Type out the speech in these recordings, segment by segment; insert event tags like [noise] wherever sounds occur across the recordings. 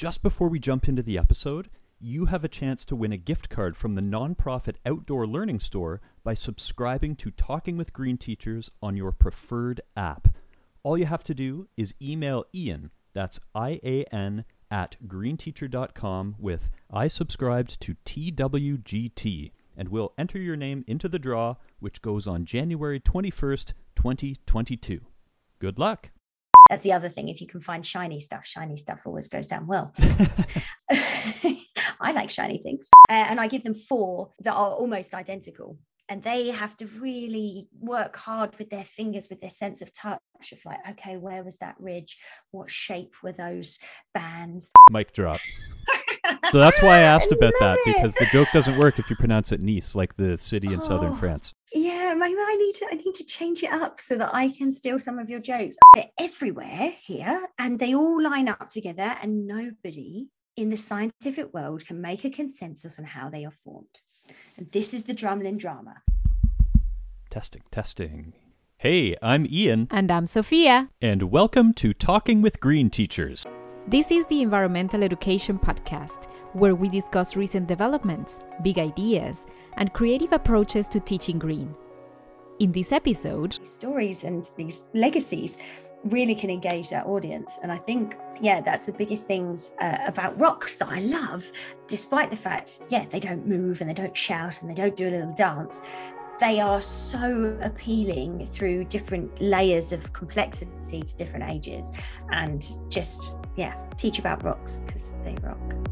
Just before we jump into the episode, you have a chance to win a gift card from the nonprofit Outdoor Learning Store by subscribing to Talking with Green Teachers on your preferred app. All you have to do is email Ian, that's I A N, at greenteacher.com with I subscribed to TWGT, and we'll enter your name into the draw, which goes on January 21st, 2022. Good luck! That's the other thing. If you can find shiny stuff, shiny stuff always goes down well. [laughs] [laughs] I like shiny things. Uh, and I give them four that are almost identical. And they have to really work hard with their fingers, with their sense of touch of like, okay, where was that ridge? What shape were those bands? Mic drop. [laughs] so that's why I [laughs] asked I about that it. because the joke doesn't work if you pronounce it Nice, like the city in oh, southern France. Yeah, maybe I need to I need to change it up so that I can steal some of your jokes. They're everywhere here and they all line up together and nobody in the scientific world can make a consensus on how they are formed. And this is the drumlin drama. Testing, testing. Hey, I'm Ian. And I'm Sophia. And welcome to Talking with Green Teachers. This is the Environmental Education Podcast, where we discuss recent developments, big ideas, and creative approaches to teaching green. In this episode, stories and these legacies really can engage that audience. And I think, yeah, that's the biggest things uh, about rocks that I love, despite the fact, yeah, they don't move and they don't shout and they don't do a little dance. They are so appealing through different layers of complexity to different ages and just, yeah, teach about rocks because they rock.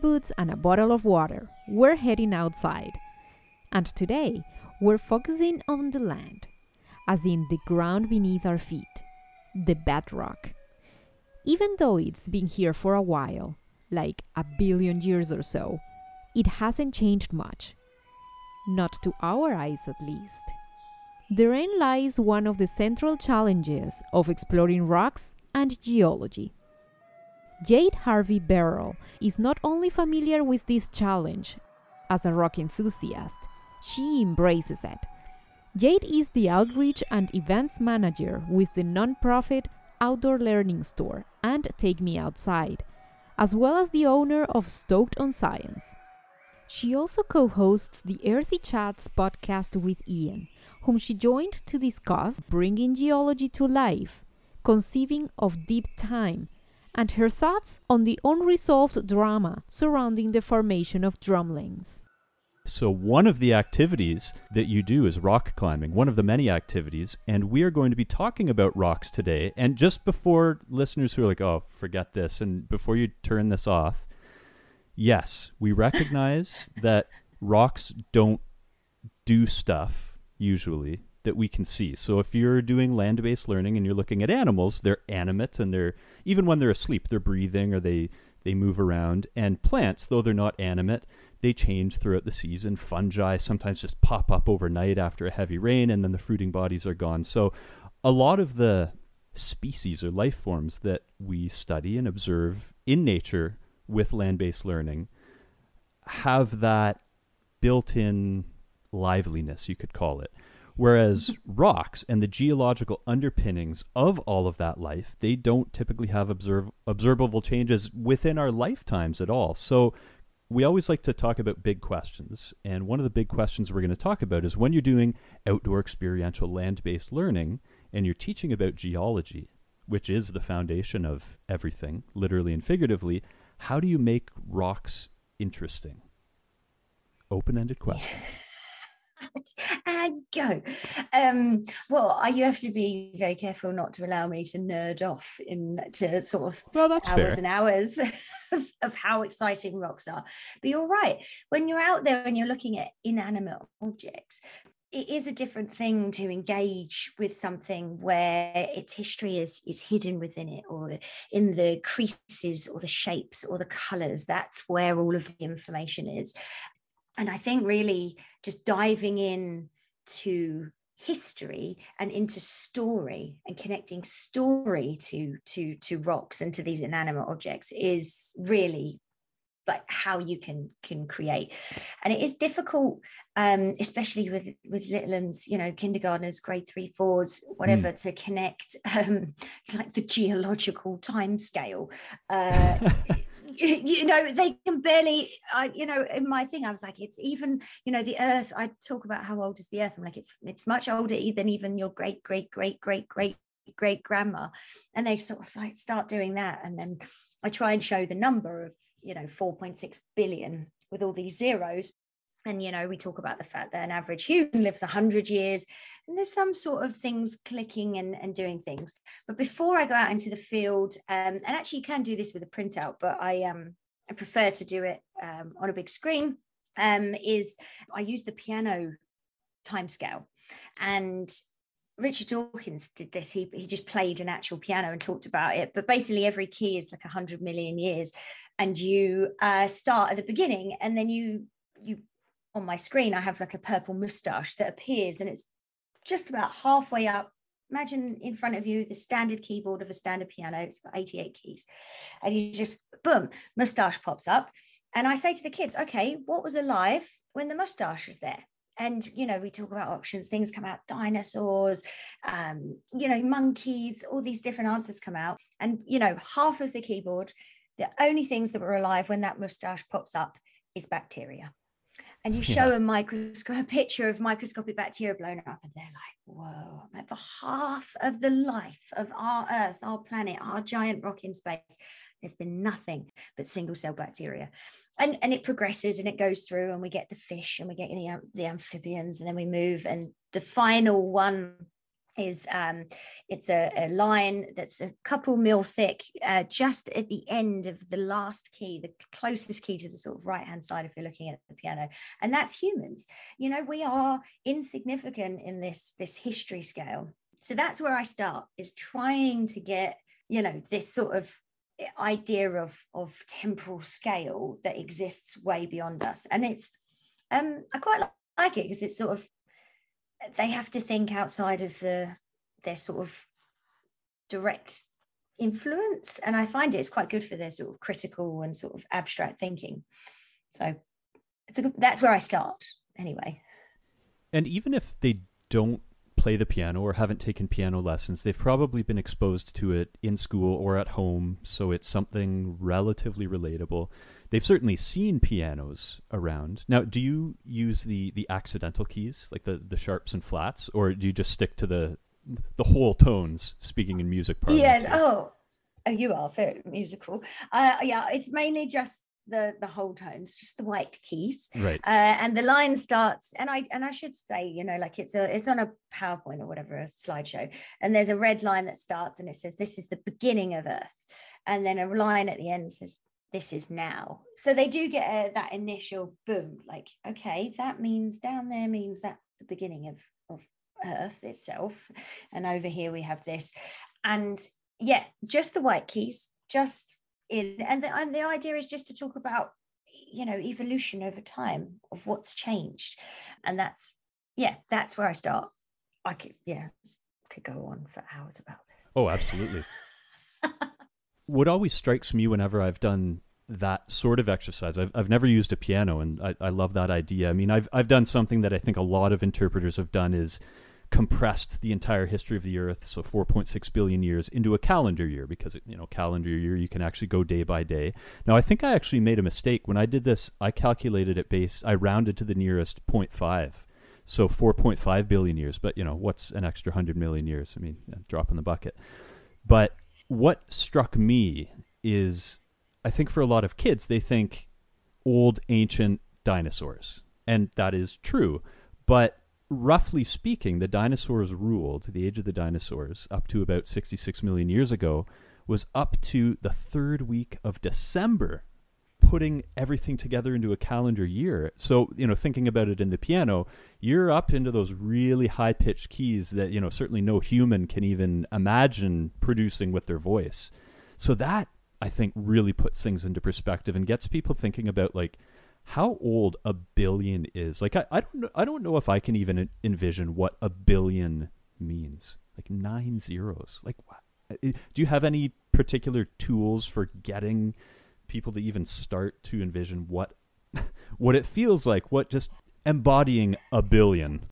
Boots and a bottle of water. We're heading outside. And today, we're focusing on the land, as in the ground beneath our feet, the bedrock. Even though it's been here for a while, like a billion years or so, it hasn't changed much. Not to our eyes, at least. Therein lies one of the central challenges of exploring rocks and geology. Jade Harvey Barrell is not only familiar with this challenge as a rock enthusiast, she embraces it. Jade is the outreach and events manager with the nonprofit Outdoor Learning Store and Take Me Outside, as well as the owner of Stoked on Science. She also co hosts the Earthy Chats podcast with Ian, whom she joined to discuss bringing geology to life, conceiving of deep time, and her thoughts on the unresolved drama surrounding the formation of drumlins. So, one of the activities that you do is rock climbing, one of the many activities, and we are going to be talking about rocks today. And just before listeners who are like, oh, forget this, and before you turn this off, yes, we [laughs] recognize that rocks don't do stuff usually that we can see. So if you're doing land-based learning and you're looking at animals, they're animate and they're even when they're asleep, they're breathing or they they move around. And plants, though they're not animate, they change throughout the season. Fungi sometimes just pop up overnight after a heavy rain and then the fruiting bodies are gone. So a lot of the species or life forms that we study and observe in nature with land-based learning have that built-in liveliness, you could call it. Whereas rocks and the geological underpinnings of all of that life, they don't typically have observ- observable changes within our lifetimes at all. So we always like to talk about big questions. And one of the big questions we're going to talk about is when you're doing outdoor experiential land based learning and you're teaching about geology, which is the foundation of everything, literally and figuratively, how do you make rocks interesting? Open ended question. [laughs] and go. Um, well, you have to be very careful not to allow me to nerd off in to sort of well, hours fair. and hours [laughs] of, of how exciting rocks are. But you're right. When you're out there and you're looking at inanimate objects, it is a different thing to engage with something where its history is is hidden within it or in the creases or the shapes or the colors that's where all of the information is and i think really just diving in to history and into story and connecting story to to to rocks and to these inanimate objects is really like how you can can create and it is difficult um especially with with little ones you know kindergartners grade three fours whatever mm. to connect um [laughs] like the geological time scale uh [laughs] you know they can barely i you know in my thing i was like it's even you know the earth i talk about how old is the earth i'm like it's it's much older than even your great great great great great great grandma. And they sort of like start doing that and then i try and show the number of you know 4.6 billion with all these zeros and you know we talk about the fact that an average human lives 100 years and there's some sort of things clicking and, and doing things but before i go out into the field um, and actually you can do this with a printout but i um i prefer to do it um, on a big screen um, is i use the piano timescale and Richard Dawkins did this. He, he just played an actual piano and talked about it. But basically, every key is like 100 million years. And you uh, start at the beginning and then you you on my screen, I have like a purple mustache that appears and it's just about halfway up. Imagine in front of you the standard keyboard of a standard piano. It's got 88 keys. And you just, boom, mustache pops up. And I say to the kids, okay, what was alive when the mustache was there? And, you know, we talk about options, things come out, dinosaurs, um, you know, monkeys, all these different answers come out. And, you know, half of the keyboard, the only things that were alive when that mustache pops up is bacteria and you show yeah. a microscope a picture of microscopic bacteria blown up and they're like whoa like for half of the life of our earth our planet our giant rock in space there's been nothing but single cell bacteria and and it progresses and it goes through and we get the fish and we get the, the amphibians and then we move and the final one is um, it's a, a, line that's a couple mil thick, uh, just at the end of the last key, the closest key to the sort of right hand side if you're looking at the piano, and that's humans. You know, we are insignificant in this this history scale. So that's where I start is trying to get you know this sort of idea of of temporal scale that exists way beyond us, and it's um I quite like it because it's sort of they have to think outside of the their sort of direct influence. And i find it's quite good for their sort of critical and sort of abstract thinking. So it's a good, that's where i start anyway. And even if they don't play the piano or haven't taken piano lessons they've probably been exposed to it in school or at home. So it's something relatively relatable they've certainly seen pianos around. Now, do you use the the accidental keys, like the the sharps and flats, or do you just stick to the the whole tones? Speaking in music parlance. Yes. Oh, oh, you are very musical. Uh, yeah, it's mainly just the the whole tones just the white keys right uh, and the line starts and i and i should say you know like it's a it's on a powerpoint or whatever a slideshow and there's a red line that starts and it says this is the beginning of earth and then a line at the end says this is now. So they do get a, that initial boom, like, okay, that means down there means that's the beginning of, of Earth itself. And over here we have this. And yeah, just the white keys, just in. And the, and the idea is just to talk about, you know, evolution over time of what's changed. And that's, yeah, that's where I start. I could, yeah, could go on for hours about this. Oh, absolutely. [laughs] what always strikes me whenever I've done that sort of exercise. I've, I've never used a piano, and I, I love that idea. I mean, I've I've done something that I think a lot of interpreters have done is compressed the entire history of the Earth, so 4.6 billion years, into a calendar year because you know calendar year you can actually go day by day. Now, I think I actually made a mistake when I did this. I calculated it base. I rounded to the nearest 0.5. So 4.5 billion years, but you know what's an extra 100 million years? I mean, drop in the bucket. But what struck me is I think for a lot of kids, they think old, ancient dinosaurs. And that is true. But roughly speaking, the dinosaurs ruled, the age of the dinosaurs, up to about 66 million years ago, was up to the third week of December putting everything together into a calendar year. So, you know, thinking about it in the piano, you're up into those really high pitched keys that, you know, certainly no human can even imagine producing with their voice. So that I think really puts things into perspective and gets people thinking about like how old a billion is. Like I, I don't know I don't know if I can even envision what a billion means. Like nine zeros. Like what? Eh, do you have any particular tools for getting people to even start to envision what [laughs] what it feels like, what just embodying a billion.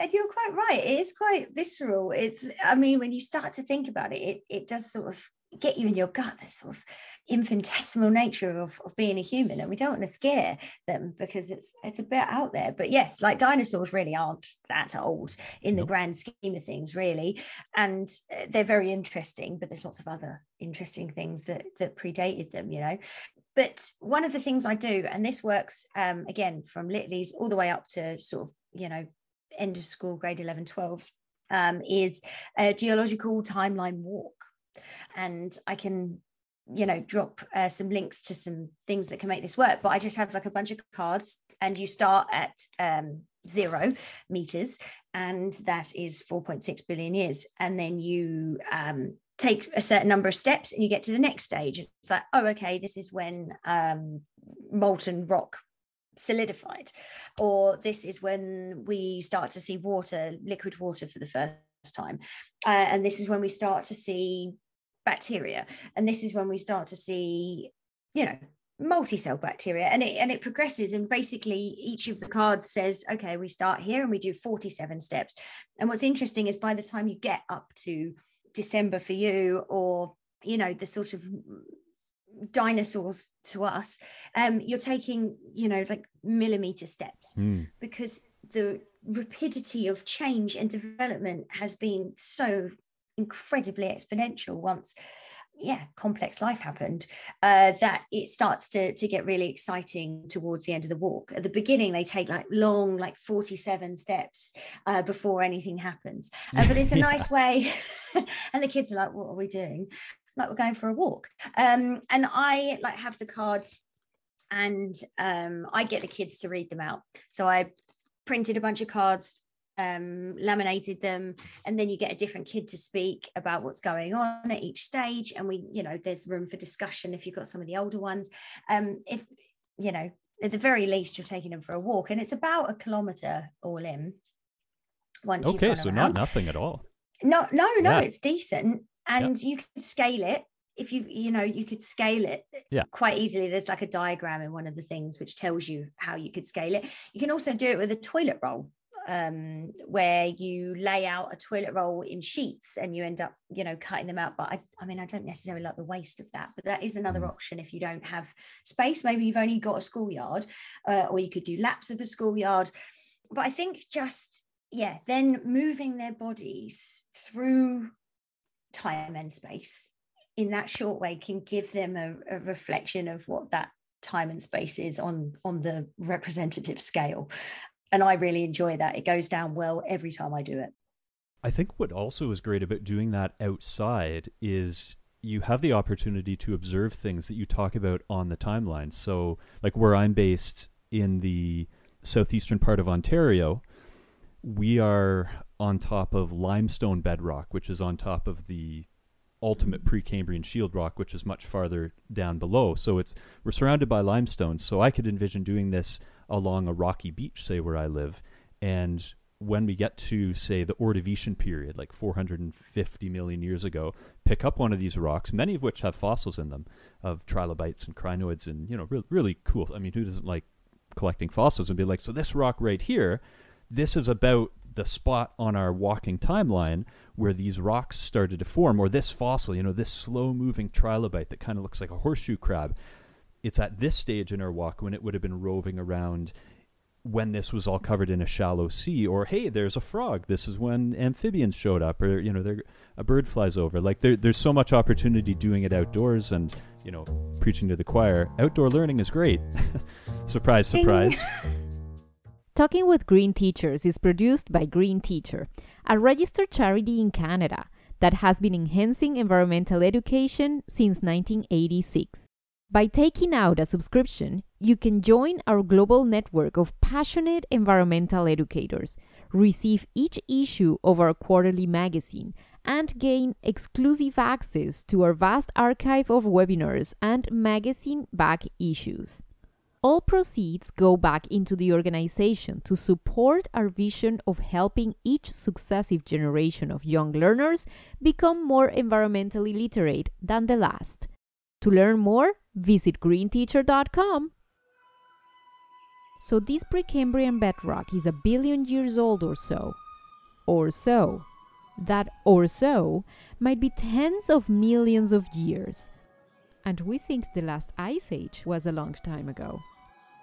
And you're quite right. It is quite visceral. It's, I mean, when you start to think about it, it, it does sort of get you in your gut the sort of infinitesimal nature of, of being a human and we don't want to scare them because it's it's a bit out there. But yes like dinosaurs really aren't that old in the grand scheme of things really. And uh, they're very interesting but there's lots of other interesting things that that predated them you know. But one of the things i do and this works um, again from littlies all the way up to sort of you know end of school grade 11 12s um, is a geological timeline walk and I can you know drop uh, some links to some things that can make this work but i just have like a bunch of cards and you start at um, zero meters and that is 4.6 billion years and then you um, take a certain number of steps and you get to the next stage. It's like oh okay this is when um, molten rock solidified or this is when we start to see water liquid water for the first time uh, and this is when we start to see bacteria. And this is when we start to see you know multi-cell bacteria. And it and it progresses. And basically each of the cards says okay we start here and we do 47 steps. And what's interesting is by the time you get up to december for you or you know the sort of dinosaurs to us um you're taking you know like millimeter steps mm. because the rapidity of change and development has been so incredibly exponential once yeah complex life happened uh, that it starts to to get really exciting towards the end of the walk. At the beginning they take like long like 47 steps uh, before anything happens. Uh, but it's a [laughs] nice way [laughs] and the kids are like what are we doing? Like we're going for a walk. Um, and i like have the cards and um, i get the kids to read them out. So i printed a bunch of cards um, laminated them and then you get a different kid to speak about what's going on at each stage and we you know there's room for discussion if you've got some of the older ones um, if you know at the very least you're taking them for a walk and it's about a kilometer all in once okay so around. not nothing at all no no no yeah. it's decent and yeah. you can scale it if you you know you could scale it yeah. quite easily there's like a diagram in one of the things which tells you how you could scale it you can also do it with a toilet roll um, where you lay out a toilet roll in sheets and you end up, you know, cutting them out. But I, I mean, I don't necessarily like the waste of that, but that is another mm. option if you don't have space. Maybe you've only got a schoolyard, uh, or you could do laps of the schoolyard. But I think just, yeah, then moving their bodies through time and space in that short way can give them a, a reflection of what that time and space is on on the representative scale and I really enjoy that. It goes down well every time I do it. I think what also is great about doing that outside is you have the opportunity to observe things that you talk about on the timeline. So, like where I'm based in the southeastern part of Ontario, we are on top of limestone bedrock, which is on top of the ultimate Precambrian shield rock, which is much farther down below. So it's we're surrounded by limestone. So I could envision doing this along a rocky beach, say where I live, and when we get to say the Ordovician period, like 450 million years ago, pick up one of these rocks, many of which have fossils in them of trilobites and crinoids, and you know, re- really cool. I mean, who doesn't like collecting fossils and be like, so this rock right here, this is about the spot on our walking timeline where these rocks started to form, or this fossil, you know, this slow moving trilobite that kind of looks like a horseshoe crab it's at this stage in our walk when it would have been roving around when this was all covered in a shallow sea or hey there's a frog. This is when amphibians showed up or you know a bird flies over. Like there, there's so much opportunity doing it outdoors and you know preaching to the choir. Outdoor learning is great. [laughs] Surprise surprise. [laughs] Talking with green teachers is produced by green teacher a registered charity in canada that has been enhancing environmental education since 1986 By taking out a subscription, you can join our global network of passionate environmental educators, receive each issue of our quarterly magazine, and gain exclusive access to our vast archive of webinars and magazine back issues. All proceeds go back into the organization to support our vision of helping each successive generation of young learners become more environmentally literate than the last. To learn more, visit greenteacher.com. So, this Precambrian bedrock is a billion years old or so. Or so. That or so might be tens of millions of years. And we think the last ice age was a long time ago.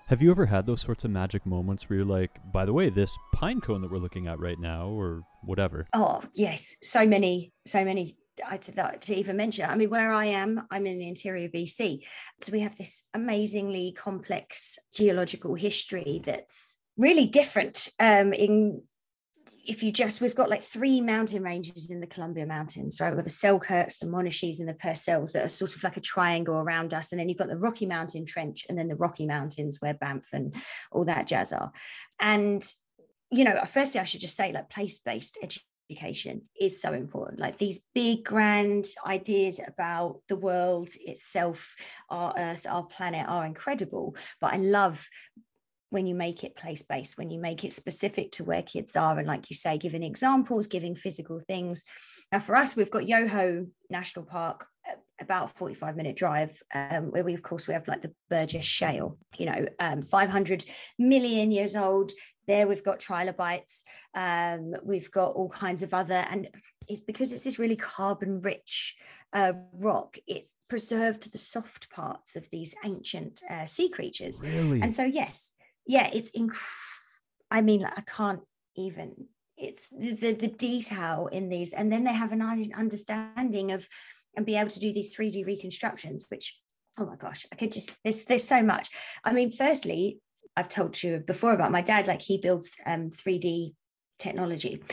Have you ever had those sorts of magic moments where you're like, by the way, this pine cone that we're looking at right now, or whatever? Oh, yes. So many, so many I, to, that, to even mention. I mean, where I am, I'm in the interior BC. So we have this amazingly complex geological history that's really different um, in if you just we've got like three mountain ranges in the Columbia Mountains, right? We've the Selkirks, the Monashees, and the Purcells that are sort of like a triangle around us. And then you've got the Rocky Mountain Trench and then the Rocky Mountains where Banff and all that jazz are. And, you know, firstly, I should just say like place-based education is so important. Like these big, grand ideas about the world itself, our earth, our planet are incredible. But I love when you make it place based, when you make it specific to where kids are, and like you say, giving examples, giving physical things. Now, for us, we've got Yoho National Park, about a 45 minute drive, um, where we, of course, we have like the Burgess Shale, you know, um, 500 million years old. There we've got trilobites, um, we've got all kinds of other, and it's because it's this really carbon rich uh, rock, it's preserved the soft parts of these ancient uh, sea creatures. Really? And so, yes, yeah, it's inc- I mean, like, I can't even. It's the, the, the detail in these, and then they have an understanding of and be able to do these 3D reconstructions, which oh my gosh, I could just there's there's so much. I mean, firstly, I've told you before about my dad, like he builds um 3D technology.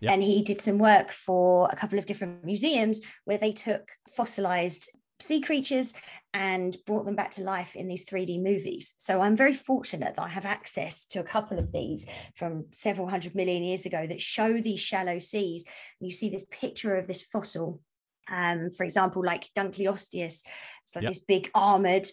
Yep. And he did some work for a couple of different museums where they took fossilized sea creatures and brought them back to life in these 3D movies. So I'm very fortunate that I have access to a couple of these from several hundred million years ago that show these shallow seas. You see this picture of this fossil. Um, for example, like Dunkleosteus, it's like yep. this big armored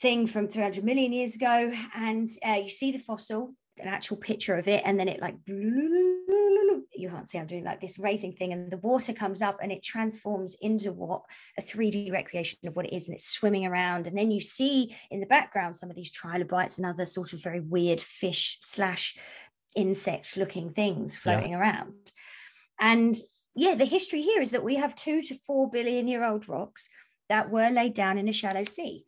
thing from 300 million years ago. And uh, you see the fossil, an actual picture of it, and then it like you can't see I'm doing like this raising thing, and the water comes up and it transforms into what a 3D recreation of what it is, and it's swimming around. And then you see in the background some of these trilobites and other sort of very weird fish slash insect looking things floating yeah. around. And yeah, the history here is that we have two to four billion year old rocks that were laid down in a shallow sea.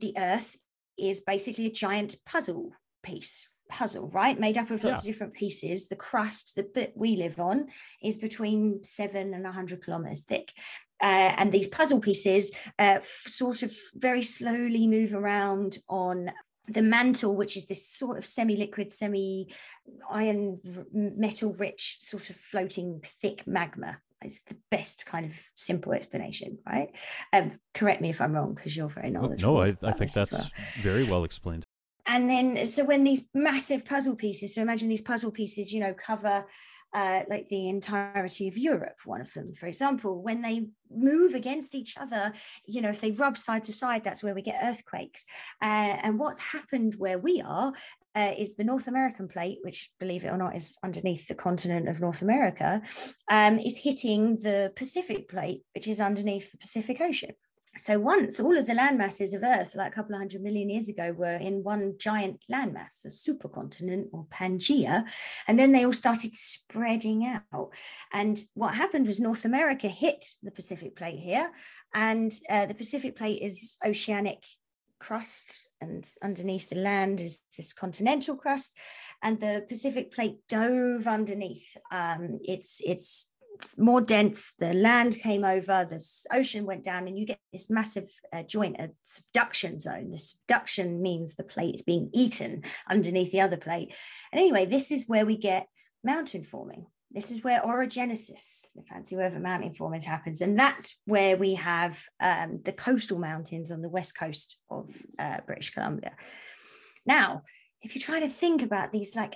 The Earth is basically a giant puzzle piece puzzle, right? Made up of lots yeah. of different pieces. The crust, the bit we live on, is between seven and a 100 kilometers thick. Uh, and these puzzle pieces uh, f- sort of very slowly move around on the mantle, which is this sort of semi-liquid, semi-iron metal rich, sort of floating thick magma. Is the best kind of simple explanation, right? Um, correct me if I'm wrong, because you're very knowledgeable. No, I, I think that's well. very well explained and then so when these massive puzzle pieces so imagine these puzzle pieces you know cover uh, like the entirety of Europe, one of them, for example, when they move against each other, you know, if they rub side to side, that's where we get earthquakes. Uh, and what's happened where we are uh, is the North American plate, which, believe it or not, is underneath the continent of North America, um, is hitting the Pacific plate, which is underneath the Pacific Ocean. So once all of the land masses of earth like a couple of hundred million years ago were in one giant landmass the supercontinent or pangea and then they all started spreading out. And what happened was north america hit the pacific plate here and uh, the pacific plate is oceanic crust and underneath the land is this continental crust and the pacific plate dove underneath um, it's it's more dense, the land came over, the ocean went down, and you get this massive uh, joint, a subduction zone. The subduction means the plate is being eaten underneath the other plate. And anyway, this is where we get mountain forming. This is where orogenesis, the fancy word for mountain formation, happens. And that's where we have um, the coastal mountains on the west coast of uh, British Columbia. Now, if you try to think about these like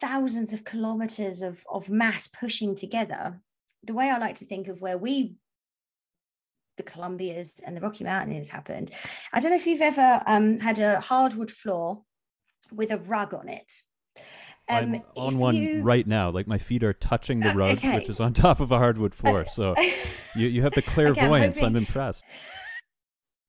thousands of kilometers of, of mass pushing together, the way I like to think of where we, the Columbias and the Rocky Mountains happened, I don't know if you've ever um, had a hardwood floor with a rug on it. Um, I'm on one you... right now. Like my feet are touching the rug, okay. which is on [laughs] top of a hardwood floor. So [laughs] you, you have the clairvoyance. Okay, I'm, I'm impressed.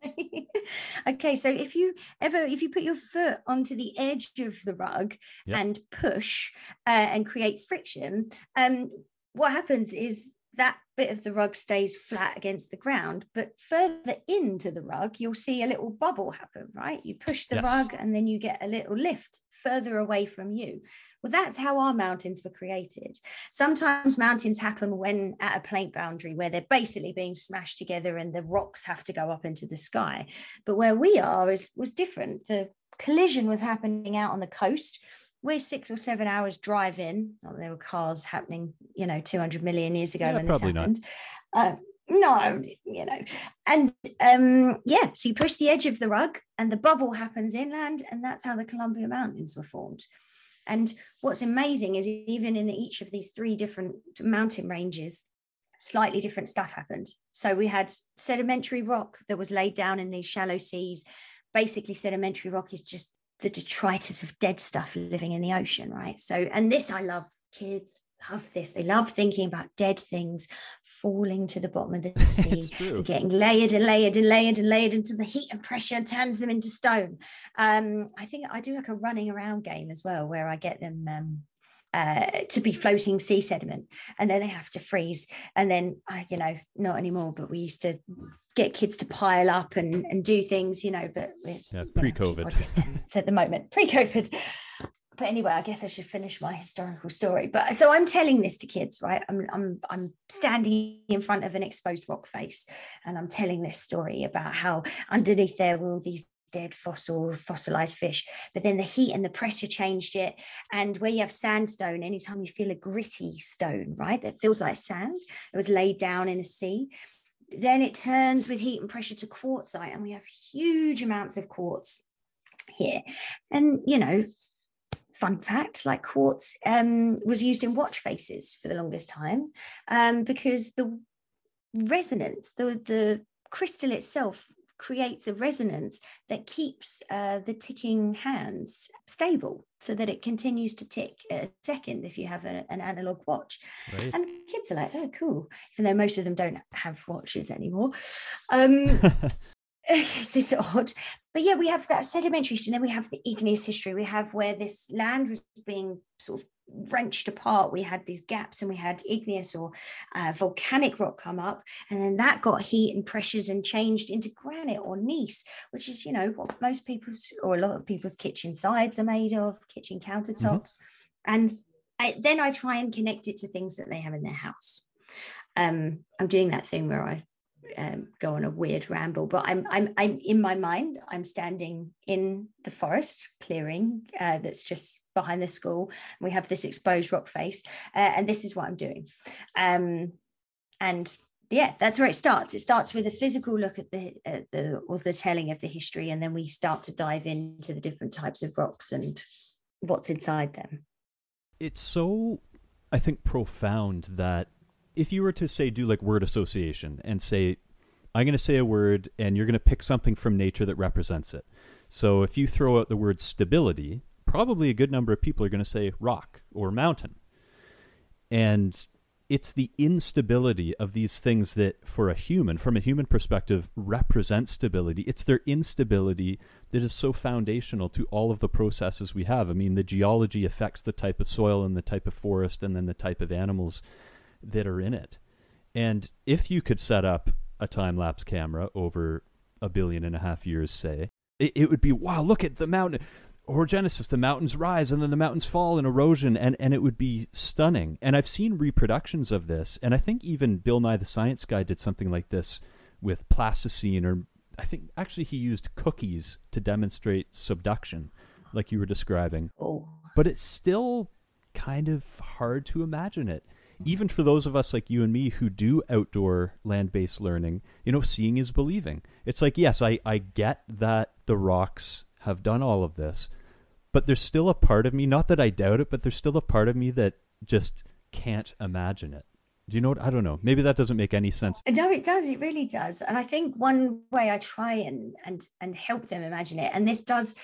[laughs] okay, so if you ever if you put your foot onto the edge of the rug yep. and push uh, and create friction, um, what happens is that bit of the rug stays flat against the ground, but further into the rug, you'll see a little bubble happen, right? You push the yes. rug and then you get a little lift further away from you. Well, that's how our mountains were created. Sometimes mountains happen when at a plate boundary where they're basically being smashed together and the rocks have to go up into the sky. But where we are is was different. The collision was happening out on the coast we're six or seven hours drive in. Oh, there were cars happening, you know, 200 million years ago yeah, when this happened. Uh, no, you know, and um, yeah, so you push the edge of the rug and the bubble happens inland, and that's how the Columbia Mountains were formed. And what's amazing is even in each of these three different mountain ranges, slightly different stuff happened. So we had sedimentary rock that was laid down in these shallow seas. Basically, sedimentary rock is just the detritus of dead stuff living in the ocean, right? So, and this I love, kids love this. They love thinking about dead things falling to the bottom of the [laughs] sea, getting layered and layered and layered and layered until the heat and pressure turns them into stone. Um, I think I do like a running around game as well, where I get them um, uh, to be floating sea sediment and then they have to freeze and then uh, you know not anymore but we used to get kids to pile up and, and do things you know but with yeah, pre-covid. At the moment. Pre-covid. But anyway i guess i should finish my historical story. But so i'm telling this to kids right? I'm i'm i'm standing in front of an exposed rock face and i'm telling this story about how underneath there were all these dead fossil fossilized fish but then the heat and the pressure changed it. And where you have sandstone anytime you feel a gritty stone right that feels like sand it was laid down in a sea then it turns with heat and pressure to quartzite and we have huge amounts of quartz here. And you know fun fact like quartz um, was used in watch faces for the longest time um, because the resonance the the crystal itself creates a resonance that keeps uh, the ticking hands stable so that it continues to tick a second if you have a, an analog watch. Right. And kids are like, oh, cool, even though most of them don't have watches anymore. Um, [laughs] [laughs] it's, it's odd. But yeah, we have that sedimentary history, and then we have the igneous history. We have where this land was being sort of wrenched apart. We had these gaps and we had igneous or uh, volcanic rock come up, and then that got heat and pressures and changed into granite or gneiss, which is, you know, what most people's or a lot of people's kitchen sides are made of, kitchen countertops. Mm-hmm. And I, then I try and connect it to things that they have in their house. Um, I'm doing that thing where I um, go on a weird ramble, but I'm I'm I'm in my mind. I'm standing in the forest clearing uh, that's just behind the school. We have this exposed rock face, uh, and this is what I'm doing. Um, and yeah, that's where it starts. It starts with a physical look at the at the or the telling of the history, and then we start to dive into the different types of rocks and what's inside them. It's so, I think, profound that if you were to say do like word association and say i'm going to say a word and you're going to pick something from nature that represents it so if you throw out the word stability probably a good number of people are going to say rock or mountain and it's the instability of these things that for a human from a human perspective represent stability it's their instability that is so foundational to all of the processes we have i mean the geology affects the type of soil and the type of forest and then the type of animals that are in it. And if you could set up a time lapse camera over a billion and a half years, say, it, it would be wow, look at the mountain. Orogenesis, the mountains rise and then the mountains fall in erosion, and, and it would be stunning. And I've seen reproductions of this, and I think even Bill Nye the Science Guy did something like this with plasticine, or I think actually he used cookies to demonstrate subduction, like you were describing. Oh. But it's still kind of hard to imagine it even for those of us like you and me who do outdoor land-based learning, you know, seeing is believing. It's like, yes, I, I get that the rocks have done all of this, but there's still a part of me, not that I doubt it, but there's still a part of me that just can't imagine it. Do you know what? I don't know. Maybe that doesn't make any sense. No, it does. It really does. And I think one way I try and and and help them imagine it, and this does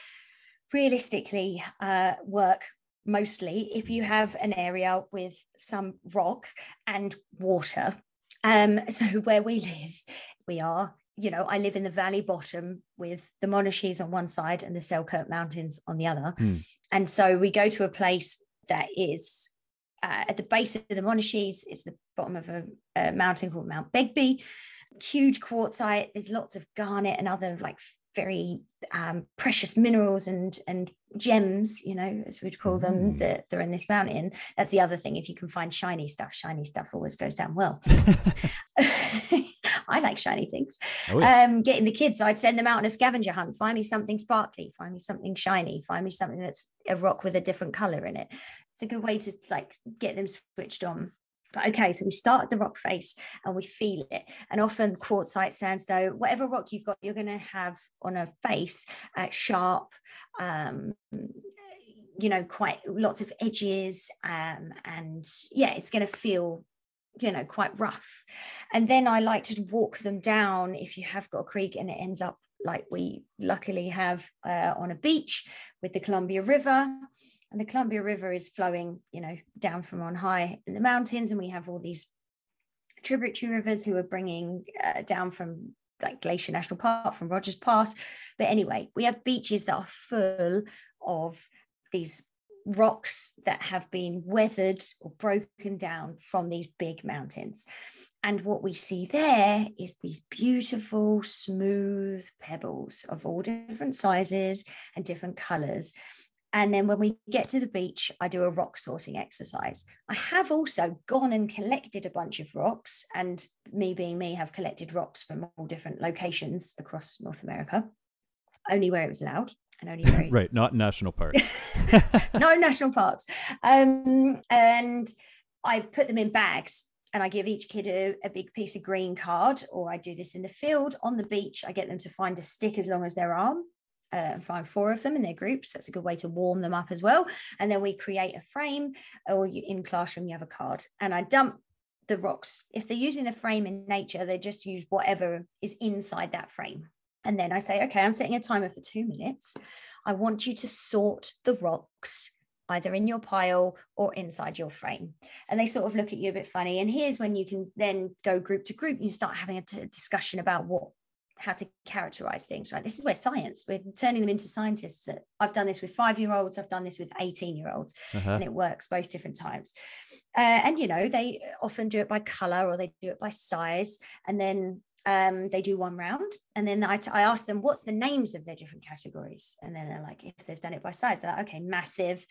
realistically uh, work mostly if you have an area with some rock and water. Um, [laughs] so where we live, we are, you know, I live in the valley bottom with the Monashees on one side and the Selkirk Mountains on the other. Hmm. And so we go to a place that is uh, at the base of the Monashees, it's the bottom of a, a mountain called Mount Begbie. Huge quartzite. There's lots of garnet and other like very um, precious minerals and and gems, you know, as we'd call them, Mm. that they're in this mountain. That's the other thing. If you can find shiny stuff, shiny stuff always goes down well. [laughs] [laughs] I like shiny things. Oh, yeah. Um, getting the kids, I'd send them out on a scavenger hunt. Find me something sparkly. Find me something shiny. Find me something that's a rock with a different color in it. It's a good way to like get them switched on. But okay, so we start at the rock face and we feel it. And often quartzite, sandstone, whatever rock you've got, you're going to have on a face uh, sharp, um, you know, quite lots of edges. Um, and yeah, it's going to feel, you know, quite rough. And then I like to walk them down if you have got a creek and it ends up like we luckily have uh, on a beach with the Columbia River and the Columbia River is flowing, you know, down from on high in the mountains, and we have all these tributary rivers who are bringing uh, down from like Glacier National Park, from Rogers Pass. But anyway, we have beaches that are full of these rocks that have been weathered or broken down from these big mountains. And what we see there is these beautiful, smooth pebbles of all different sizes and different colors. And then when we get to the beach, I do a rock sorting exercise. I have also gone and collected a bunch of rocks, and me being me, have collected rocks from all different locations across North America, only where it was allowed and only [laughs] right, not national parks. [laughs] no national parks. Um, and I put them in bags and I give each kid a, a big piece of green card, or I do this in the field on the beach. I get them to find a stick as long as their arm. Uh, and find four of them in their groups. That's a good way to warm them up as well. And then we create a frame, or you, in classroom, you have a card. And I dump the rocks. If they're using the frame in nature, they just use whatever is inside that frame. And then I say, okay, I'm setting a timer for two minutes. I want you to sort the rocks either in your pile or inside your frame. And they sort of look at you a bit funny. And here's when you can then go group to group. You start having a t- discussion about what how to characterize things right this is where science we're turning them into scientists i've done this with five year olds i've done this with 18 year olds Uh-huh. and it works both different times uh, and you know they often do it by color or they do it by size and then um, they do one round and then I, t- I ask them what's the names of their different categories and then they're like if they've done it by size they're like okay massive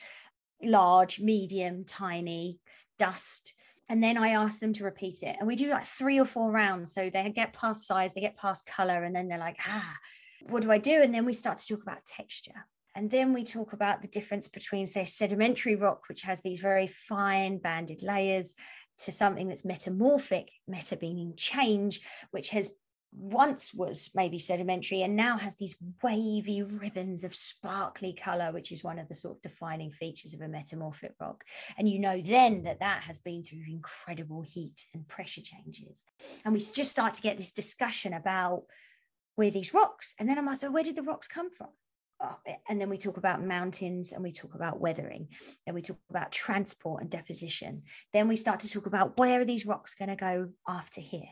large medium tiny dust and then I ask them to repeat it. And we do like three or four rounds. So they get past size, they get past color, and then they're like, ah, what do I do? And then we start to talk about texture. And then we talk about the difference between, say, sedimentary rock, which has these very fine banded layers, to something that's metamorphic, meta meaning change, which has once was maybe sedimentary and now has these wavy ribbons of sparkly color which is one of the sort of defining features of a metamorphic rock. And you know then that that has been through incredible heat and pressure changes. And we just start to get this discussion about where these rocks and then i'm like so where did the rocks come from Uh, and then we talk about mountains and we talk about weathering and we talk about transport and deposition. Then we start to talk about where are these rocks going to go after here?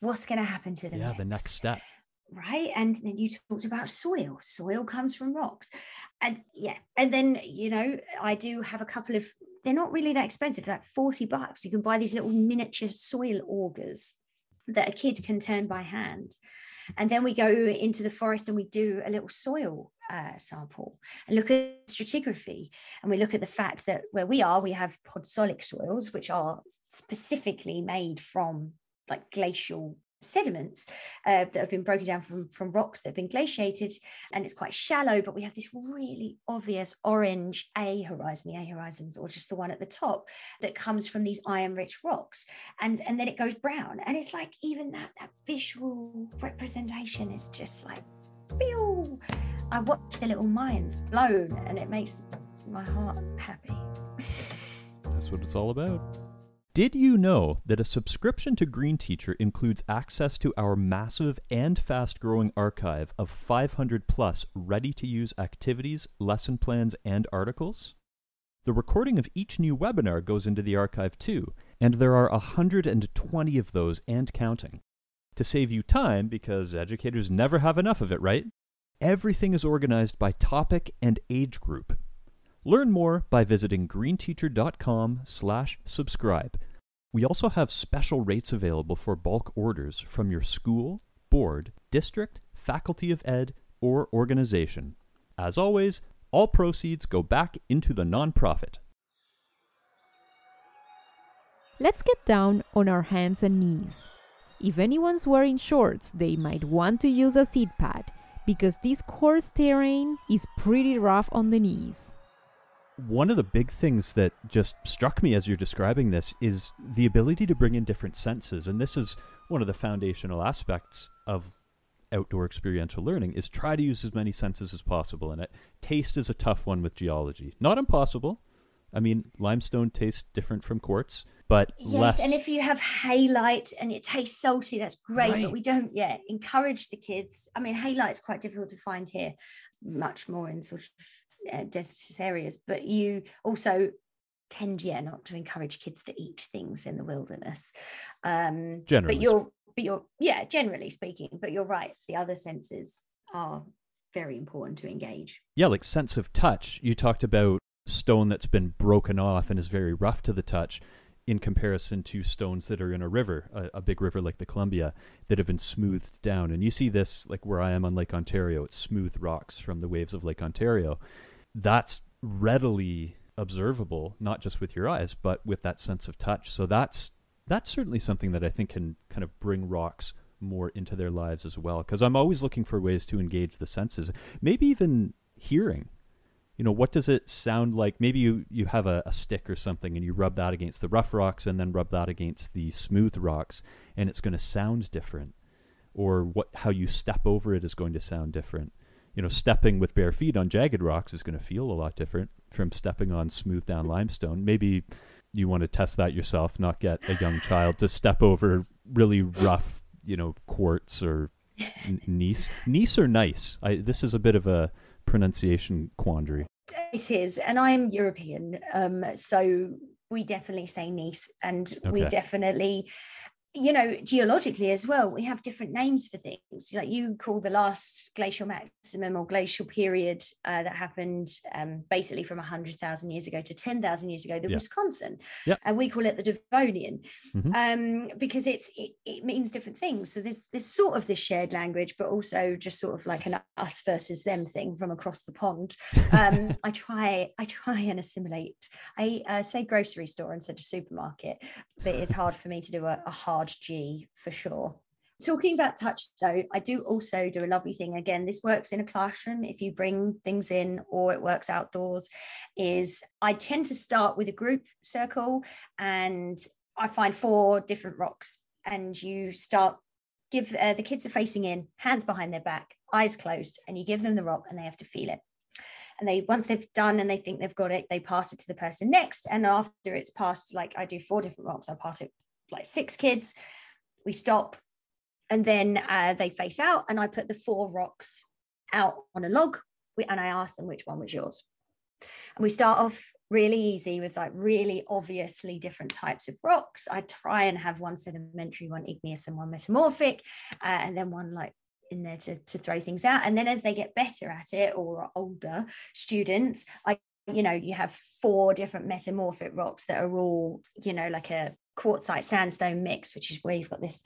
What's going to happen to them yeah, the next step. right? And then you talked about soil. Soil comes from rocks. And yeah and then you know i do have a couple of they're not really that expensive like 40 bucks. You can buy these little miniature soil augers that a kid can turn by hand. And then we go into the forest and we do a little soil uh, sample and look at stratigraphy. And we look at the fact that where we are we have podsolic soils which are specifically made from like glacial sediments uh, that have been broken down from, from rocks that have been glaciated. And it's quite shallow but we have this really obvious orange a horizon the a horizons or just the one at the top that comes from these iron rich rocks. And and then it goes brown. And it's like even that that visual representation is just like! I watch the little minds blown and it makes my heart happy that's what it's all about did you know that a subscription to Green Teacher includes access to our massive and fast growing archive of 500 plus ready to use activities, lesson plans, and articles? The recording of each new webinar goes into the archive too, and there are 120 of those and counting. To save you time, because educators never have enough of it, right? Everything is organized by topic and age group Learn more by visiting greenteacher.com/subscribe. We also have special rates available for bulk orders from your school, board, district, faculty of ed, or organization. As always, all proceeds go back into the nonprofit. Let's get down on our hands and knees. If anyone's wearing shorts, they might want to use a seat pad because this coarse terrain is pretty rough on the knees. One of the big things that just struck me as you're describing this is the ability to bring in different senses and this is one of the foundational aspects of outdoor experiential learning is try to use as many senses as possible in it. Taste is a tough one with geology. Not impossible. I mean limestone tastes different from quartz but yes less... and if you have halite and it tastes salty that's great right. but we don't yet encourage the kids i mean halite's quite difficult to find here much more in sort of uh, desertous areas, but you also tend, yeah, not to encourage kids to eat things in the wilderness. Um, generally, but you're, but you're, yeah, generally speaking. But you're right. The other senses are very important to engage. Yeah, like sense of touch. You talked about stone that's been broken off and is very rough to the touch in comparison to stones that are in a river, a, a, big river like the Columbia, that have been smoothed down. And you see this, like where I am on Lake Ontario, it's smooth rocks from the waves of Lake Ontario that's readily observable, not just with your eyes, but with that sense of touch. So that's that's certainly something that I think can kind of bring rocks more into their lives as well. Because I'm always looking for ways to engage the senses, maybe even hearing. You know, what does it sound like? Maybe you, you have a, a stick or something and you rub that against the rough rocks and then rub that against the smooth rocks, and it's going to sound different. Or what how you step over it is going to sound different you know, stepping with bare feet on jagged rocks is going to feel a lot different from stepping on smooth down mm-hmm. limestone. Maybe you want to test that yourself, not get a young child to step over really rough, you know, quartz or n- [laughs] gneiss. Gneiss or nice? I, this is a bit of a pronunciation quandary. It is, and I am European, um, so we definitely say gneiss, and okay. we definitely you know, geologically as well, we have different names for things. Like you call the last glacial maximum or glacial period uh, that happened um, basically from 100,000 years ago to 10,000 years ago, the yeah. Wisconsin. Yep. And we call it the Devensian mm-hmm. um, because it's it, it, means different things. So there's, there's sort of this shared language, but also just sort of like an us versus them thing from across the pond. Um, [laughs] I try I try and assimilate. I uh, say grocery store instead of supermarket, but it's hard for me to do a, a hard large G for sure. Talking about touch, though, I do also do a lovely thing. Again, this works in a classroom if you bring things in, or it works outdoors. Is I tend to start with a group circle, and I find four different rocks, and you start give uh, the kids are facing in, hands behind their back, eyes closed, and you give them the rock, and they have to feel it and they once they've done and they think they've got it they pass it to the person next and after it's passed like i do four different rocks i pass it like six kids. We stop and then uh, they face out and I put the four rocks out on a log and I ask them which one was yours. And we start off really easy with like really obviously different types of rocks. I try and have one sedimentary, one igneous, and one metamorphic, uh, and then one like in there to, to throw things out. And then as they get better at it or older students, I you know you have four different metamorphic rocks that are all you know like a quartzite sandstone mix, which is where you've got this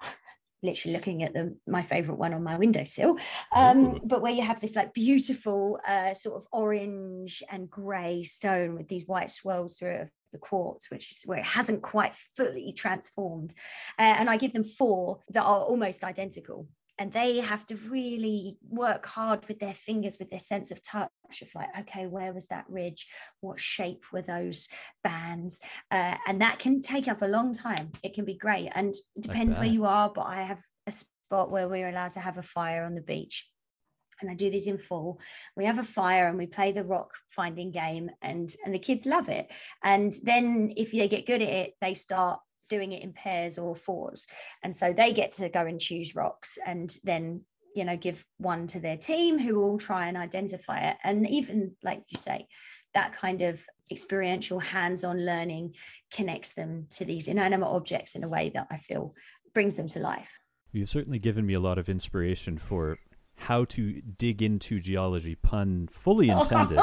[laughs] literally looking at the my favorite one on my windowsill um, but where you have this like beautiful uh, sort of orange and gray stone with these white swirls through it of the quartz, which is where it hasn't quite fully transformed. Uh, and I give them four that are almost identical and they have to really work hard with their fingers with their sense of touch of like okay where was that ridge? What shape were those bands? Uh, and that can take up a long time. It can be great. And it depends where you are but i have a spot where we're allowed to have a fire on the beach. And I do these in full. We have a fire and we play the rock finding game, and and the kids love it. And then if they get good at it, they start doing it in pairs or fours. And so they get to go and choose rocks and then, you know, give one to their team who will try and identify it. And even, like you say, that kind of experiential hands on learning connects them to these inanimate objects in a way that I feel brings them to life. You've certainly given me a lot of inspiration for how to dig into geology, pun fully [laughs] intended.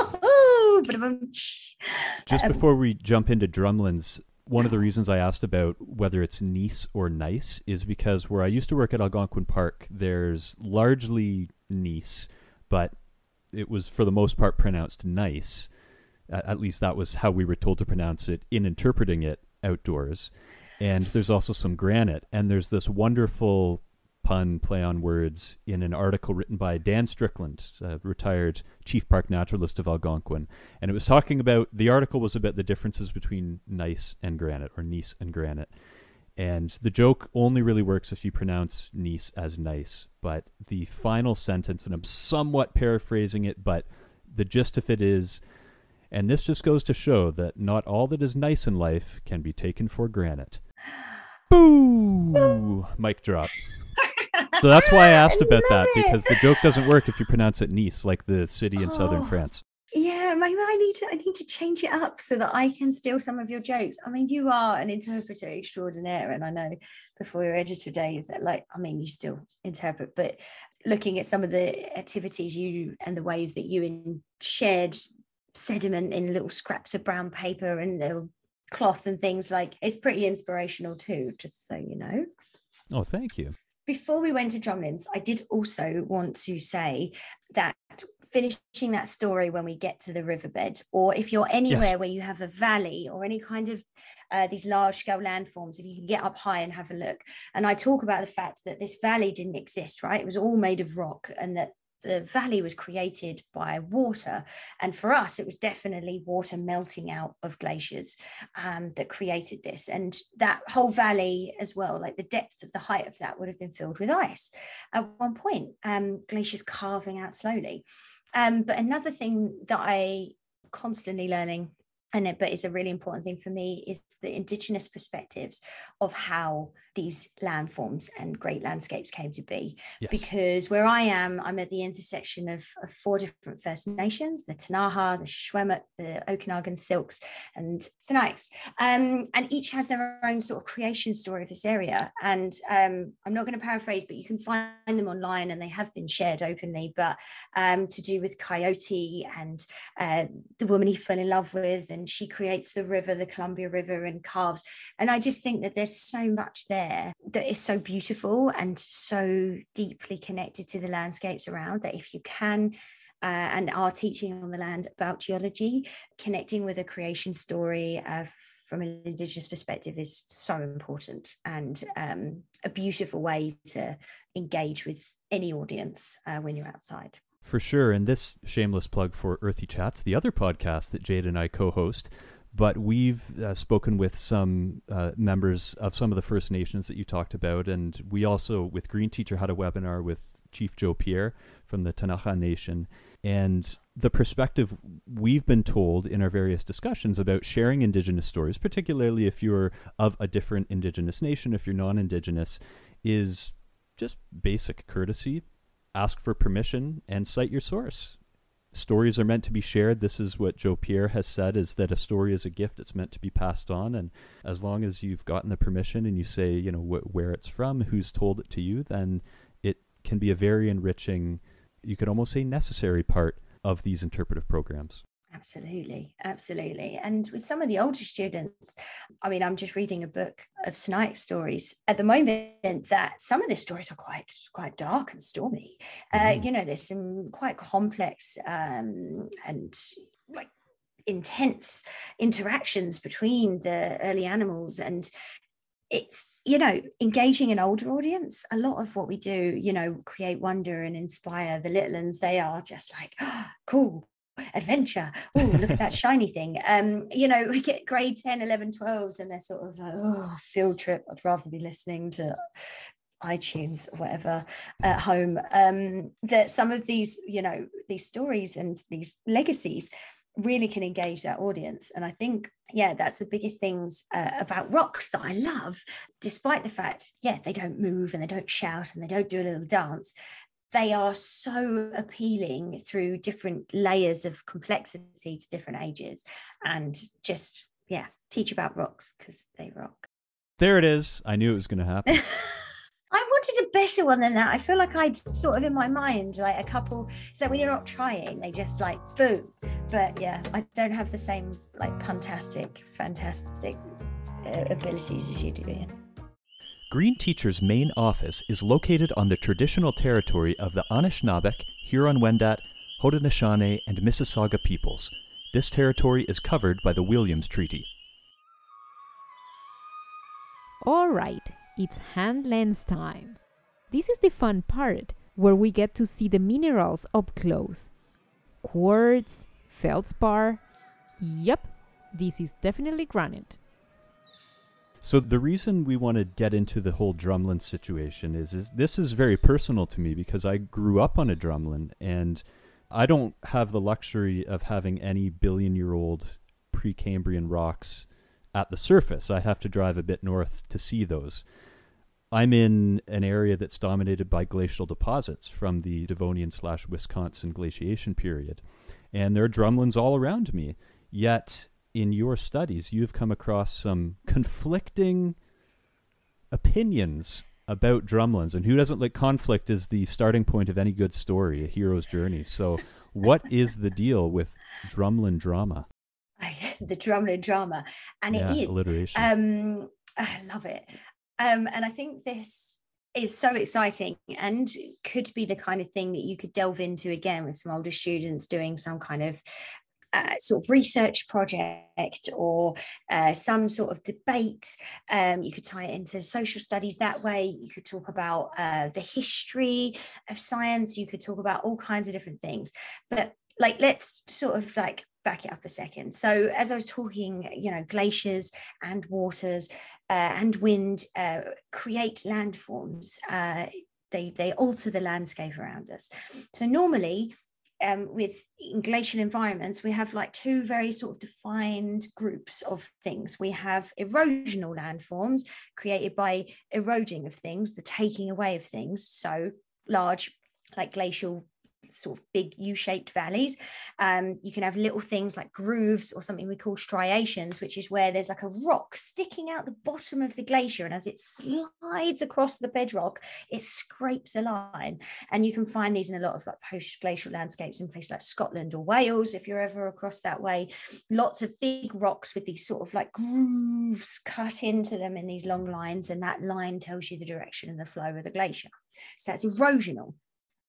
Just um, before we jump into drumlins, one of the reasons I asked about whether it's gneiss or Nice is because where I used to work at Algonquin Park, there's largely gneiss, but it was for the most part pronounced nice. At least that was how we were told to pronounce it in interpreting it outdoors. And there's also some granite, and there's this wonderful pun play on words in an article written by Dan Strickland, a retired chief park naturalist of Algonquin. And it was talking about the article was about the differences between gneiss and granite, or gneiss and granite. And the joke only really works if you pronounce gneiss as nice. But the final sentence, and I'm somewhat paraphrasing it, but the gist of it is, and this just goes to show that not all that is nice in life can be taken for granted. [gasps] Boo! Mic drop [laughs] so that's why I asked I about that it. because the joke doesn't work if you pronounce it Nice, like the city in oh, southern France. Yeah, maybe I need to I need to change it up so that I can steal some of your jokes. I mean, you are an interpreter extraordinaire, and I know before your editor days that like I mean you still interpret, but looking at some of the activities you and the way that you in shared sediment in little scraps of brown paper and little cloth and things like it's pretty inspirational too, just so you know. Oh, thank you before we went to drumlins, I did also want to say that finishing that story when we get to the riverbed, or if you're anywhere yes. where you have a valley or any kind of uh, these large scale landforms, if you can get up high and have a look. And I talk about the fact that this valley didn't exist, right? It was all made of rock, and that the valley was created by water. And for us, it was definitely water melting out of glaciers um, that created this. And that whole valley, as well, like the depth of the height of that, would have been filled with ice at one point, um, glaciers carving out slowly. Um, but another thing that I constantly learning and it, but it's a really important thing for me is the indigenous perspectives of how these landforms and great landscapes came to be yes. because where i am i'm at the intersection of, of, four different first nations the Ktunaxa, the Secwépemc the okanagan Syilx, and Sinixt um, and each has their own sort of creation story of this area and um, i'm not going to paraphrase but you can find them online and they have been shared openly but um, to do with coyote and uh, the woman he fell in love with and and she creates the river, the Columbia River, and carves. And I just think that there's so much there that is so beautiful and so deeply connected to the landscapes around that if you can uh, and are teaching on the land about geology, connecting with a creation story uh, from an Indigenous perspective is so important and um, a beautiful way to engage with any audience uh, when you're outside. For sure. And this shameless plug for Earthy Chats, the other podcast that Jade and I co host. But we've uh, spoken with some uh, members of some of the First Nations that you talked about. And we also, with Green Teacher, had a webinar with Chief Joe Pierre from the Ktunaxa Nation. And the perspective we've been told in our various discussions about sharing Indigenous stories, particularly if you're of a different Indigenous nation, if you're non Indigenous, is just basic courtesy, ask for permission and cite your source. Stories are meant to be shared. This is what Joe Pierre has said is that a story is a gift. It's meant to be passed on. And as long as you've gotten the permission and you say, you know, wh- where it's from, who's told it to you, then it can be a very enriching, you could almost say necessary part of these interpretive programs. Absolutely, absolutely. And with some of the older students, I mean, I'm just reading a book of Sinixt stories at the moment that some of the stories are quite quite dark and stormy. Uh, mm. you know, there's some quite complex um, and like intense interactions between the early animals and it's you know engaging an older audience a lot of what we do you know create wonder and inspire the little ones they are just like oh, [gasps] cool adventure oh look at that shiny thing um you know we get grade 10 11 12s and they're sort of like oh field trip i'd rather be listening to iTunes or whatever at home um that some of these you know these stories and these legacies really can engage that audience. And I think, yeah, that's the biggest things uh, about rocks that I love, despite the fact, yeah, they don't move and they don't shout and they don't do a little dance. They are so appealing through different layers of complexity to different ages and just, yeah, teach about rocks because they rock. There it is. I knew it was going to happen. [laughs] I wanted a better one than that. I feel like I'd sort of in my mind like a couple. So when you're not trying, they just like boom. But yeah, I don't have the same like fantastic, fantastic uh, abilities as you do, Ian. Green Teacher's main office is located on the traditional territory of the Anishinaabeg, Huron-Wendat, Haudenosaunee, and Mississauga peoples. This territory is covered by the Williams Treaty. All right, it's hand lens time. This is the fun part where we get to see the minerals up close. Quartz, feldspar. Yep, this is definitely granite. So the reason we want to get into the whole drumlin situation is, is this is very personal to me because I grew up on a drumlin and I don't have the luxury of having any billion year old Precambrian rocks at the surface. I have to drive a bit north to see those. I'm in an area that's dominated by glacial deposits from the Devensian slash Wisconsin glaciation period. And there are drumlins all around me. Yet, in your studies, you've come across some conflicting opinions about drumlins. And who doesn't like conflict is the starting point of any good story, a hero's journey. So, what [laughs] is the deal with drumlin drama? the drumlin drama. And yeah, it is. Alliteration. Um, I love it. Um, and I think this is so exciting and could be the kind of thing that you could delve into again with some older students doing some kind of uh, sort of research project or uh, some sort of debate. Um, you could tie it into social studies that way. You could talk about uh, the history of science. You could talk about all kinds of different things. But like, let's sort of like back it up a second. So, as I was talking, you know, glaciers and waters uh, and wind uh, create landforms. Uh, they they alter the landscape around us. So normally. Um, with glacial environments, we have like two very sort of defined groups of things. We have erosional landforms created by eroding of things, the taking away of things. So large, like glacial sort of big U-shaped valleys. Um, you can have little things like grooves or something we call striations, which is where there's like a rock sticking out the bottom of the glacier, and as it slides across the bedrock, it scrapes a line. And you can find these in a lot of like post-glacial landscapes in places like Scotland or Wales, if you're ever across that way. Lots of big rocks with these sort of like grooves cut into them in these long lines, and that line tells you the direction and the flow of the glacier. So that's erosional.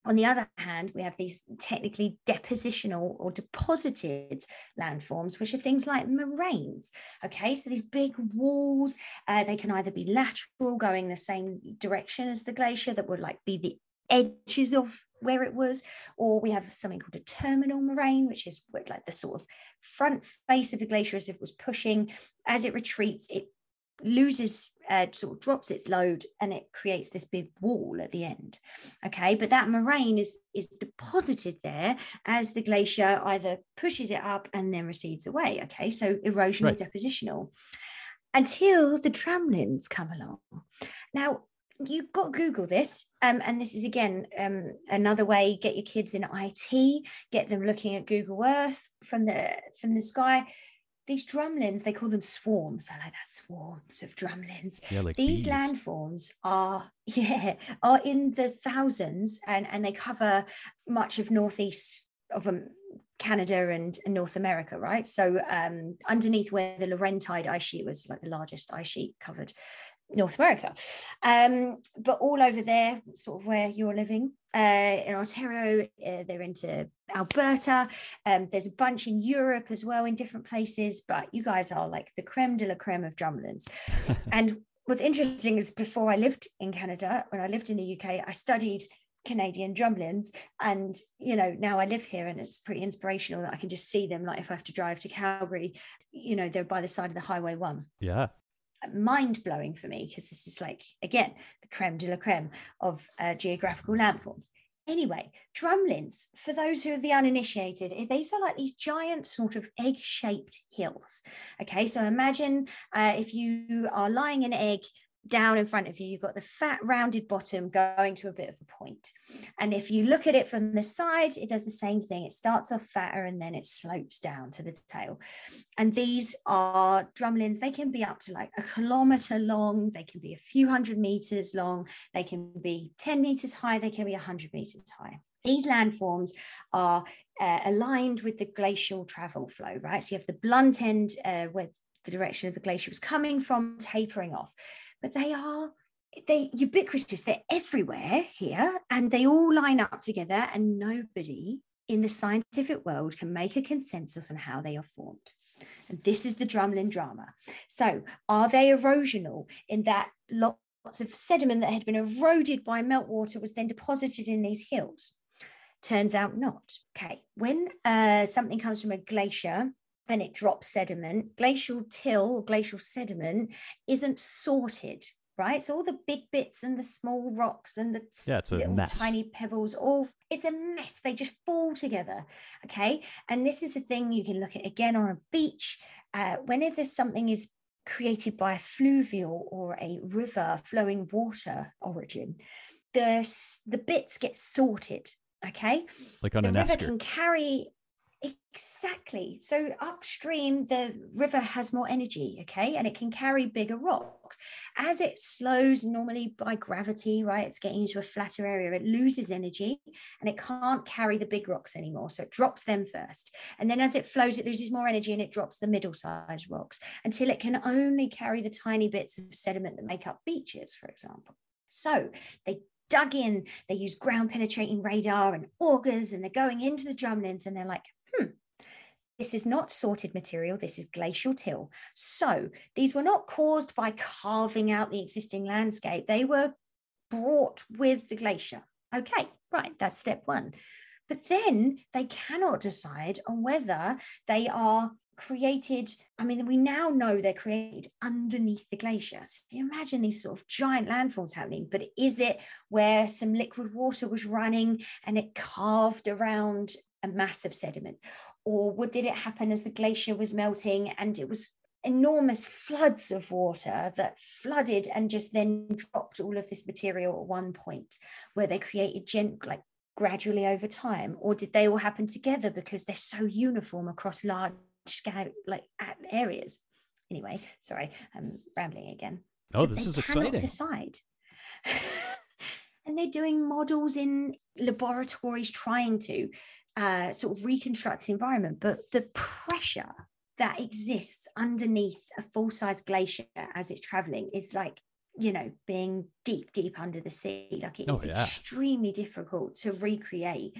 On the other hand, we have these technically depositional or deposited landforms, which are things like moraines. Okay, so these big walls, uh, they can either be lateral, going the same direction as the glacier, that would like be the edges of where it was, or we have something called a terminal moraine, which is like the sort of front face of the glacier as if it was pushing. As it retreats, it loses uh, sort of drops its load and it creates this big wall at the end. Okay but that moraine is is deposited there as the glacier either pushes it up and then recedes away. Okay so erosional right. depositional. Until the drumlins come along. Now you've got to google this um, and this is again um, another way get your kids in it get them looking at google earth from the from the sky these drumlins, they call them swarms. I like that swarms of drumlins. Yeah, like these bees. landforms are, [laughs] yeah, are in the thousands and, and they cover much of northeast of um, Canada and, and, North America, right? So um, underneath where the Laurentide ice sheet was like the largest ice sheet covered North America. Um, but all over there, sort of where you're living, uh, in Ontario, uh, they're into Alberta. Um, there's a bunch in Europe as well, in different places. But you guys are like the creme de la creme of drumlins. [laughs] and what's interesting is before I lived in Canada, when I lived in the UK, I studied Canadian drumlins. And, you know, now I live here and it's pretty inspirational that I can just see them. Like if I have to drive to Calgary, you know, they're by the side of the Highway One. Yeah. Mind blowing for me because this is like, again, the creme de la creme of uh, geographical landforms. Anyway, drumlins, for those who are the uninitiated, eh, these are like these giant sort of egg shaped hills. Okay, so imagine uh, if you are lying in an egg down in front of you, you've got the fat rounded bottom going to a bit of a point. And if you look at it from the side, it does the same thing. It starts off fatter and then it slopes down to the tail. And these are drumlins. They can be up to like a kilometer long. They can be a few hundred meters long. They can be 10 meters high. They can be 100 meters high. These landforms are uh, aligned with the glacial travel flow, right? So you have the blunt end uh, where the direction of the glacier was coming from, tapering off but they are they ubiquitous. They're everywhere here and they all line up together and nobody in the scientific world can make a consensus on how they are formed. And this is the drumlin drama. So are they erosional in that lots of sediment that had been eroded by meltwater was then deposited in these hills? Turns out not. Okay when uh, something comes from a glacier and it drops sediment, glacial till or glacial sediment isn't sorted, right? So all the big bits and the small rocks and the yeah, little mess. tiny pebbles, all it's a mess. They just fall together. Okay. And this is the thing you can look at again on a beach. Uh, whenever something is created by a fluvial or a river flowing water origin, the, the bits get sorted. Okay. Like on the an river can carry Exactly. So upstream, the river has more energy, okay, and it can carry bigger rocks. As it slows, normally by gravity, right, it's getting into a flatter area, it loses energy and it can't carry the big rocks anymore. So it drops them first. And then as it flows, it loses more energy and it drops the middle sized rocks until it can only carry the tiny bits of sediment that make up beaches, for example. So they dug in, they use ground penetrating radar and augers, and they're going into the drumlins and they're like, hmm, this is not sorted material, this is glacial till. So these were not caused by carving out the existing landscape, they were brought with the glacier. Okay, right, that's step one. But then they cannot decide on whether they are created. I mean, we now know they're created underneath the glacier. So you imagine these sort of giant landforms happening, but is it where some liquid water was running and it carved around a mass of sediment? Or what did it happen as the glacier was melting and it was enormous floods of water that flooded and just then dropped all of this material at one point where they created gent like gradually over time? Or did they all happen together because they're so uniform across large scale like areas? Anyway sorry i'm rambling again. Oh this is exciting. decide. [laughs] And they're doing models in laboratories trying to uh, sort of reconstruct the environment, but the pressure that exists underneath a full size glacier as it's traveling is like you know being deep deep under the sea like it's Oh, yeah. extremely difficult to recreate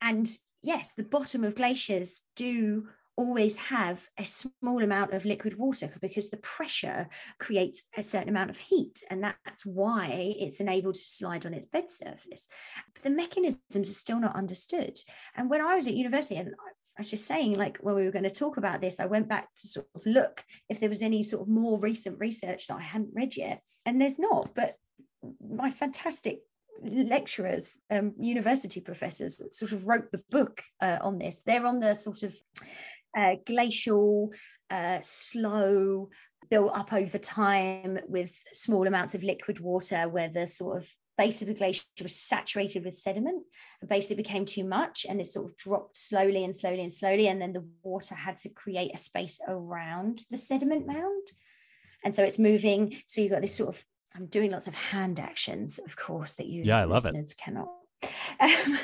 and yes the bottom of glaciers do always have a small amount of liquid water because the pressure creates a certain amount of heat and that's why it's enabled to slide on its bed surface but the mechanisms are still not understood and when i was at university and I was just saying, like when we were going to talk about this, I went back to sort of look if there was any sort of more recent research that I hadn't read yet, and there's not. But my fantastic lecturers, um, university professors, sort of wrote the book uh, on this. They're on the sort of uh, glacial, uh, slow, built up over time with small amounts of liquid water, where the sort of base of the glacier was saturated with sediment. The base it became too much, and it sort of dropped slowly and slowly and slowly, and then the water had to create a space around the sediment mound, and so it's moving. So you've got this sort of I'm doing lots of hand actions, of course, that you Yeah, I love it. listeners cannot. [laughs] Um,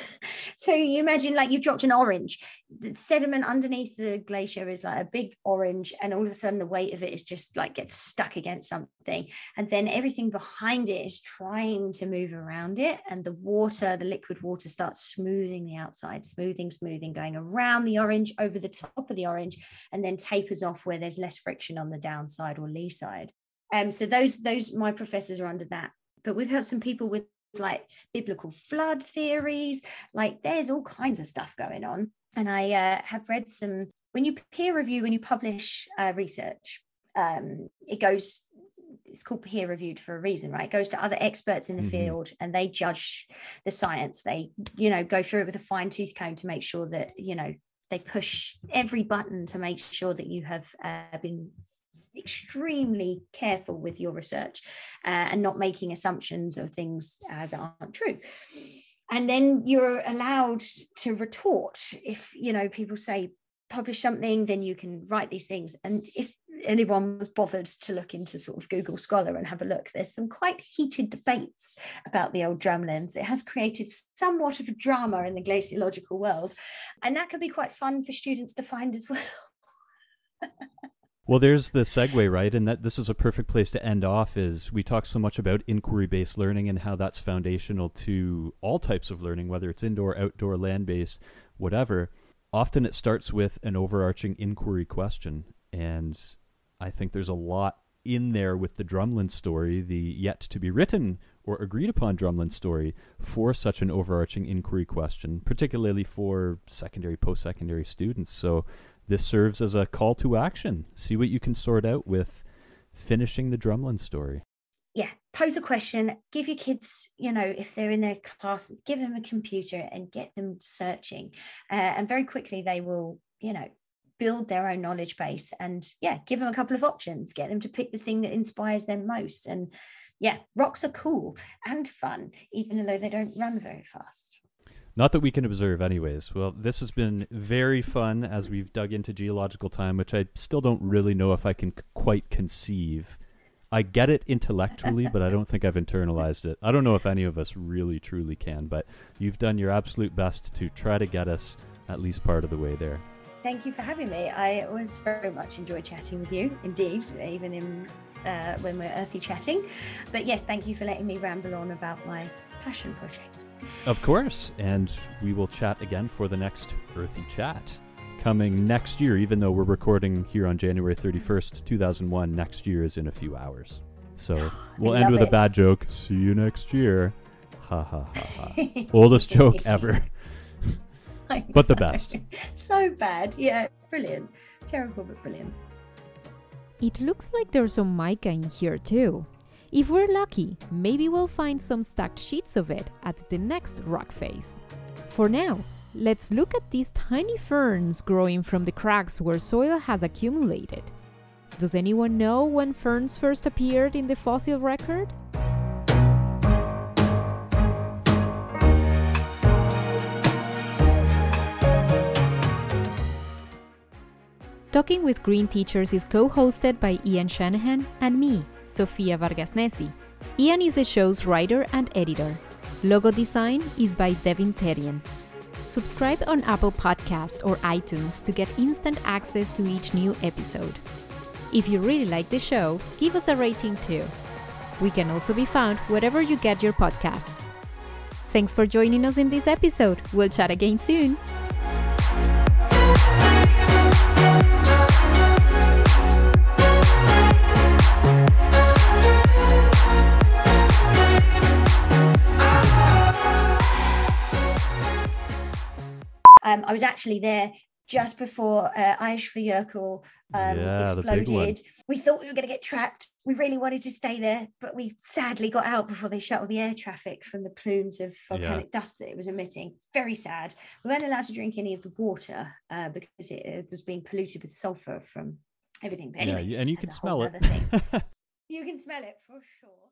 So you imagine like you've dropped an orange. The sediment underneath the glacier is like a big orange, and all of a sudden the weight of it is just like gets stuck against something. And then everything behind it is trying to move around it. And the water, the liquid water, starts smoothing the outside, smoothing, smoothing, going around the orange, over the top of the orange, and then tapers off where there's less friction on the downside or lee side. Um, so those those my professors are under that. But we've helped some people with like biblical flood theories. Like there's all kinds of stuff going on. And I uh, have read some, when you peer review, when you publish uh, research, um, it goes, it's called peer reviewed for a reason, right? It goes to other experts in the mm-hmm. field and they judge the science. They, you know, go through it with a fine tooth comb to make sure that, you know, they push every button to make sure that you have uh, been extremely careful with your research uh, and not making assumptions of things uh, that aren't true. And then you're allowed to retort. If you know people say publish something then you can write these things. And if anyone was bothered to look into sort of google scholar and have a look there's some quite heated debates about the old drumlins it has created somewhat of a drama in the glaciological world and that can be quite fun for students to find as well [laughs] Well, there's the segue, right? And that this is a perfect place to end off. Is we talk so much about inquiry-based learning and how that's foundational to all types of learning, whether it's indoor, outdoor, land-based, whatever. Often it starts with an overarching inquiry question, and I think there's a lot in there with the Drumlin story, the yet to be written or agreed upon Drumlin story for such an overarching inquiry question, particularly for secondary, post secondary students. So this serves as a call to action. See what you can sort out with finishing the Drumlin story. Yeah, pose a question, give your kids, you know, if they're in their class, give them a computer and get them searching. Uh, and very quickly they will, you know, build their own knowledge base and yeah, give them a couple of options, get them to pick the thing that inspires them most. And yeah, rocks are cool and fun, even though they don't run very fast. Not that we can observe, anyways. Well, this has been very fun as we've dug into geological time, which I still don't really know if I can quite conceive. I get it intellectually, but I don't think I've internalized it. I don't know if any of us really truly can, but you've done your absolute best to try to get us at least part of the way there. Thank you for having me. I always very much enjoy chatting with you, indeed, even in uh, when we're earthy chatting. But yes, thank you for letting me ramble on about my passion project. Of course. And we will chat again for the next Earthy Chat coming next year, even though we're recording here on January 31st, 2001. Next year is in a few hours. So [gasps] we'll end with it. a bad joke. See you next year. Ha ha ha ha. Oldest joke [laughs] ever. [laughs] but the best. [laughs] so bad. Yeah, brilliant. Terrible, but brilliant. It looks like there's some mica in here too. If we're lucky, maybe we'll find some stacked sheets of it at the next rock face. For now, let's look at these tiny ferns growing from the cracks where soil has accumulated. Does anyone know when ferns first appeared in the fossil record? Talking with Green Teachers is co hosted by Ian Shanahan and me, Sofia Vargas Nesi. Ian is the show's writer and editor. Logo design is by Devin Terian. Subscribe on Apple Podcasts or iTunes to get instant access to each new episode. If you really like the show, give us a rating too. We can also be found wherever you get your podcasts. Thanks for joining us in this episode. We'll chat again soon. Um, I was actually there just before uh, um, yeah, exploded. We thought we were going to get trapped. We really wanted to stay there, but we sadly got out before they shut all the air traffic from the plumes of volcanic yeah. dust that it was emitting. Very sad. We weren't allowed to drink any of the water uh, because it, it, was being polluted with sulfur from everything. But anyway, yeah, and you can smell it. [laughs] you can smell it for sure.